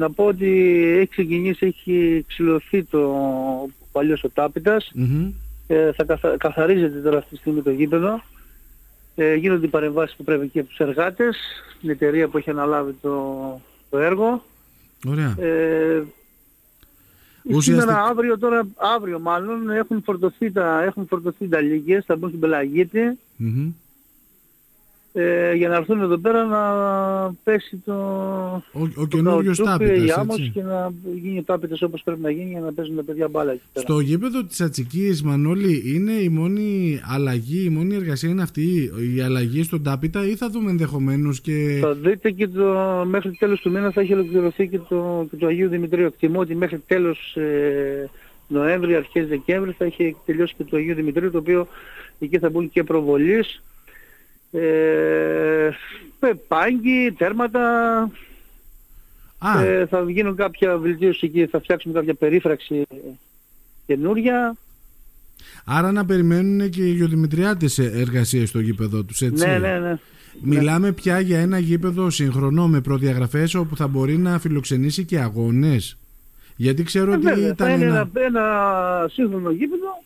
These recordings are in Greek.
Να πω ότι έχει ξεκινήσει, έχει ξυλωθεί το παλιός ο ταπητας Ε, θα καθα, καθαρίζεται τώρα αυτή τη στιγμή το γήπεδο. Ε, γίνονται οι παρεμβάσεις που πρέπει και από τους εργάτες, την εταιρεία που έχει αναλάβει το, το έργο. Ωραία. Ε, Ουσιαστικά- Σήμερα, αύριο, τώρα, αύριο μάλλον, έχουν φορτωθεί τα, έχουν φορτωθεί τα λίγες, θα μπουν στην Πελαγίτη, Μμμ. Ε, για να έρθουν εδώ πέρα να πέσει το, Ο, ο το καινούριος καουτσούκ, η τάπητας, άμμος έτσι. και να γίνει ο τάπητας όπως πρέπει να γίνει για να παίζουν τα παιδιά μπάλα εκεί πέρα. Στο γήπεδο της Ατσικής, Μανώλη, είναι η μόνη αλλαγή, η μόνη εργασία είναι αυτή, η αλλαγή στον τάπητα ή θα δούμε ενδεχομένως και... Θα δείτε και το, μέχρι τέλος του μήνα θα έχει ολοκληρωθεί και το, και το Αγίου Δημητρίου. Εκτιμώ ότι μέχρι τέλος ε, Νοέμβρη, αρχές Δεκέμβρη θα έχει τελειώσει και το Αγίου Δημητρίου το οποίο εκεί θα μπουν και προβολής, ε, πάγκοι, τέρματα, Α, ε, θα γίνουν κάποια βελτίωση εκεί, θα φτιάξουμε κάποια περίφραξη καινούρια. άρα να περιμένουν και οι γεωδημητριάτες εργασίες στο γήπεδο τους, έτσι. Ναι, ναι, ναι. Μιλάμε πια για ένα γήπεδο συγχρονό με προδιαγραφές όπου θα μπορεί να φιλοξενήσει και αγώνες. Γιατί ξέρω Ε, ότι βέβαια, ήταν θα είναι ένα... ένα, ένα σύγχρονο γήπεδο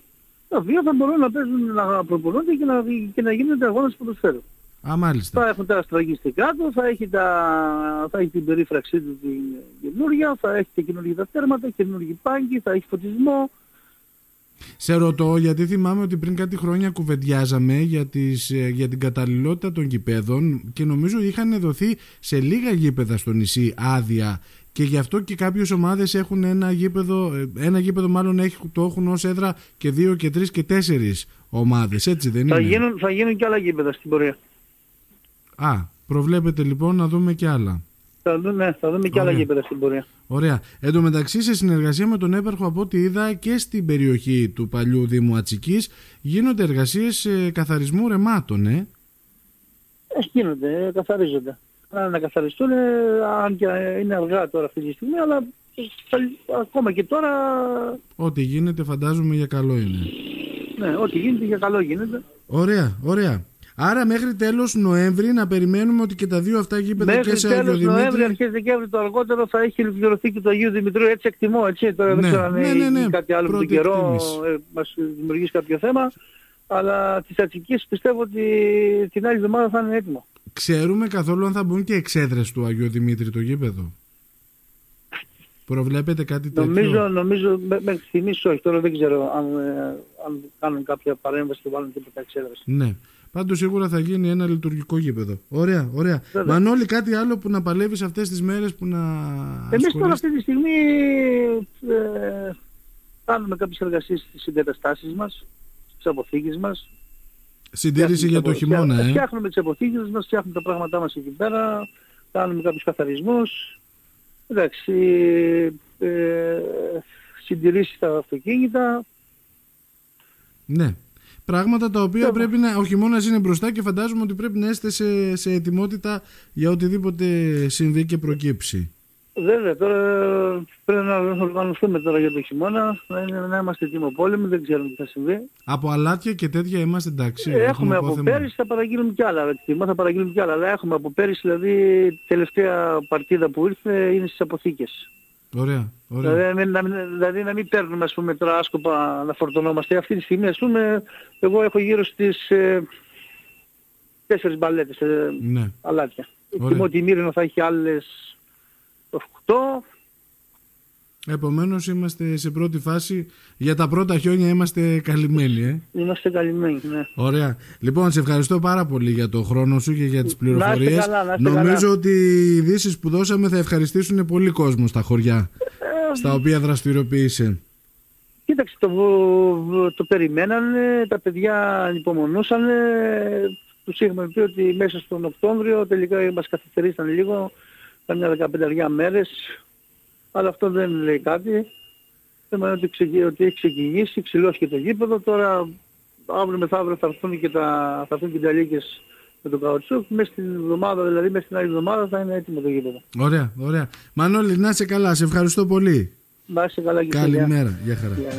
τα οποία θα μπορούν να παίζουν, να προπονούνται και να, και να γίνονται αγώνες ποδοσφαίρου. Α, μάλιστα. Θα έχουν τα στραγγιστικά του, θα έχει, τα, θα έχει την περίφραξή του την καινούργια, θα έχει και καινούργια τα τέρματα, καινούργιοι πάγκοι, θα έχει φωτισμό. Σε ρωτώ γιατί θυμάμαι ότι πριν κάτι χρόνια κουβεντιάζαμε για, τις, ε, για την καταλληλότητα των γηπέδων και νομίζω είχαν δοθεί σε λίγα γήπεδα στο νησί άδεια και γι' αυτό και κάποιες ομάδες έχουν ένα γήπεδο, ε, ένα γήπεδο μάλλον έχει, το έχουν ως έδρα και δύο και τρεις και τέσσερις ομάδες, έτσι δεν Θα είναι; γίνουν, θα γίνουν και άλλα γήπεδα στην πορεία. Α, προβλέπετε λοιπόν να δούμε και άλλα. Θα δούμε, θα δούμε και άλλα Ωραία. γήπεδα στην πορεία. Ωραία. Εν τω μεταξύ, σε συνεργασία με τον έπαρχο, από ό,τι είδα και στην περιοχή του παλιού Δήμου Ατσικής, γίνονται εργασίες ε, καθαρισμού ρεμάτων, ε. Ε, γίνονται, ε, καθαρίζονται. Να, να καθαριστούν, ε, αν και ε, είναι αργά τώρα αυτή τη στιγμή, αλλά ε, θα- ακόμα και τώρα, Ό,τι γίνεται φαντάζομαι για καλό είναι. ναι, ό,τι γίνεται για καλό γίνεται. Ωραία, ωραία. Άρα μέχρι τέλος Νοέμβρη να περιμένουμε ότι και τα δύο αυτά γήπεδα και Μέχρι σε τέλος Νοέμβρη, Αγιοδημήτρη... αρχές Δεκέμβρη το αργότερο θα έχει ολοκληρωθεί και το Αγίου Δημητρίου. Έτσι εκτιμώ, έτσι. Τώρα Ναι, δεν ξέρω αν ναι, έχει ναι, ναι. κάτι άλλο με τον Πρώτη καιρό εκτίμηση. ε, μας δημιουργήσει κάποιο θέμα. Αλλά της Ατσικής πιστεύω ότι την άλλη εβδομάδα θα είναι έτοιμο. Ξέρουμε καθόλου αν θα μπουν και εξέδρες του Αγιοδημήτρη το γήπεδο. Προβλέπετε κάτι τέτοιο; Νομίζω, νομίζω μέ- μέχρι στιγμής όχι. Τώρα δεν ξέρω αν, ε, αν κάνουν κάποια παρέμβαση και βάλουν τίποτα εξέδραση. Ναι. Πάντως σίγουρα θα γίνει ένα λειτουργικό γήπεδο. Ωραία, ωραία. Βέβαια. Μανώλη, κάτι άλλο που να παλεύεις αυτές τις μέρες που να. Εμείς τώρα ασχολείσαι; αυτή τη στιγμή ε, κάνουμε κάποιες εργασίες στις εγκαταστάσεις μας, στις αποθήκες μας. Συντήρηση για το Φτιάχνουμε- χειμώνα, ε. Φτιάχνουμε τις αποθήκες μας, φτιάχνουμε τα πράγματά μας εκεί πέρα, κάνουμε κάποιους καθαρισμούς. Εντάξει, ε, συντηρήσεις τα αυτοκίνητα. Ναι. Πράγματα τα οποία Βέβαια. πρέπει να. Ο χειμώνας είναι μπροστά και φαντάζομαι ότι πρέπει να είστε σε, σε ετοιμότητα για οτιδήποτε συμβεί και προκύψει. Βέβαια, τώρα πρέπει να οργανωθούμε τώρα για το χειμώνα, να, είναι- να είμαστε ετοιμοπόλεμοι, δεν ξέρουμε τι θα συμβεί. Από αλάτια και τέτοια είμαστε εντάξει. Ε, έχουμε από απόθεμα. πέρυσι, θα παραγγείλουμε κι άλλα. Εκτιμώ, θα παραγγείλουμε κι άλλα. Αλλά έχουμε από πέρυσι, δηλαδή, τελευταία παρτίδα που ήρθε είναι στις αποθήκες. Ωραία, ωραία. Δηλαδή, να μην- να, μην- δηλαδή να μην παίρνουμε ας πούμε τώρα άσκοπα να φορτωνόμαστε. Αυτή τη στιγμή ας πούμε εγώ έχω γύρω στις ε, τέσσερις μπαλέτες ε, Ναι. αλάτια. Ωραία. Εκτιμώ ότι η Μύρινο θα έχει άλλες 8. Επομένως είμαστε σε πρώτη φάση. Για τα πρώτα χιόνια είμαστε καλυμμένοι, ε. Είμαστε καλυμμένοι. Ναι. Ωραία. Λοιπόν, σε ευχαριστώ πάρα πολύ για το χρόνο σου και για τις πληροφορίες. καλά, να είστε Νομίζω καλά. ότι οι ειδήσεις που δώσαμε θα ευχαριστήσουν πολύ κόσμο στα χωριά Ε, στα οποία δραστηριοποίησε. Κοίταξε, το, το περιμένανε, τα παιδιά ανυπομονούσαν. Τους είχαμε πει ότι μέσα στον Οκτώβριο τελικά μας καθυστερήσαν λίγο, καμιά 15 μέρες, αλλά αυτό δεν λέει κάτι. Θέμα είναι ότι, ξεκι- ότι έχει ξεκινήσει, ξυλώσει και το γήπεδο, τώρα αύριο μεθαύριο θα έρθουν και τα, θα έρθουν και τα λύκες με το καουτσούκ, μέσα στην εβδομάδα, δηλαδή μέσα στην άλλη εβδομάδα θα είναι έτοιμο το γήπεδο. Ωραία, ωραία. Μανώλη, να είσαι καλά. Σε ευχαριστώ πολύ. Να είσαι καλά και εσύ, γεια. Καλημέρα. Γεια χαρά. Γεια.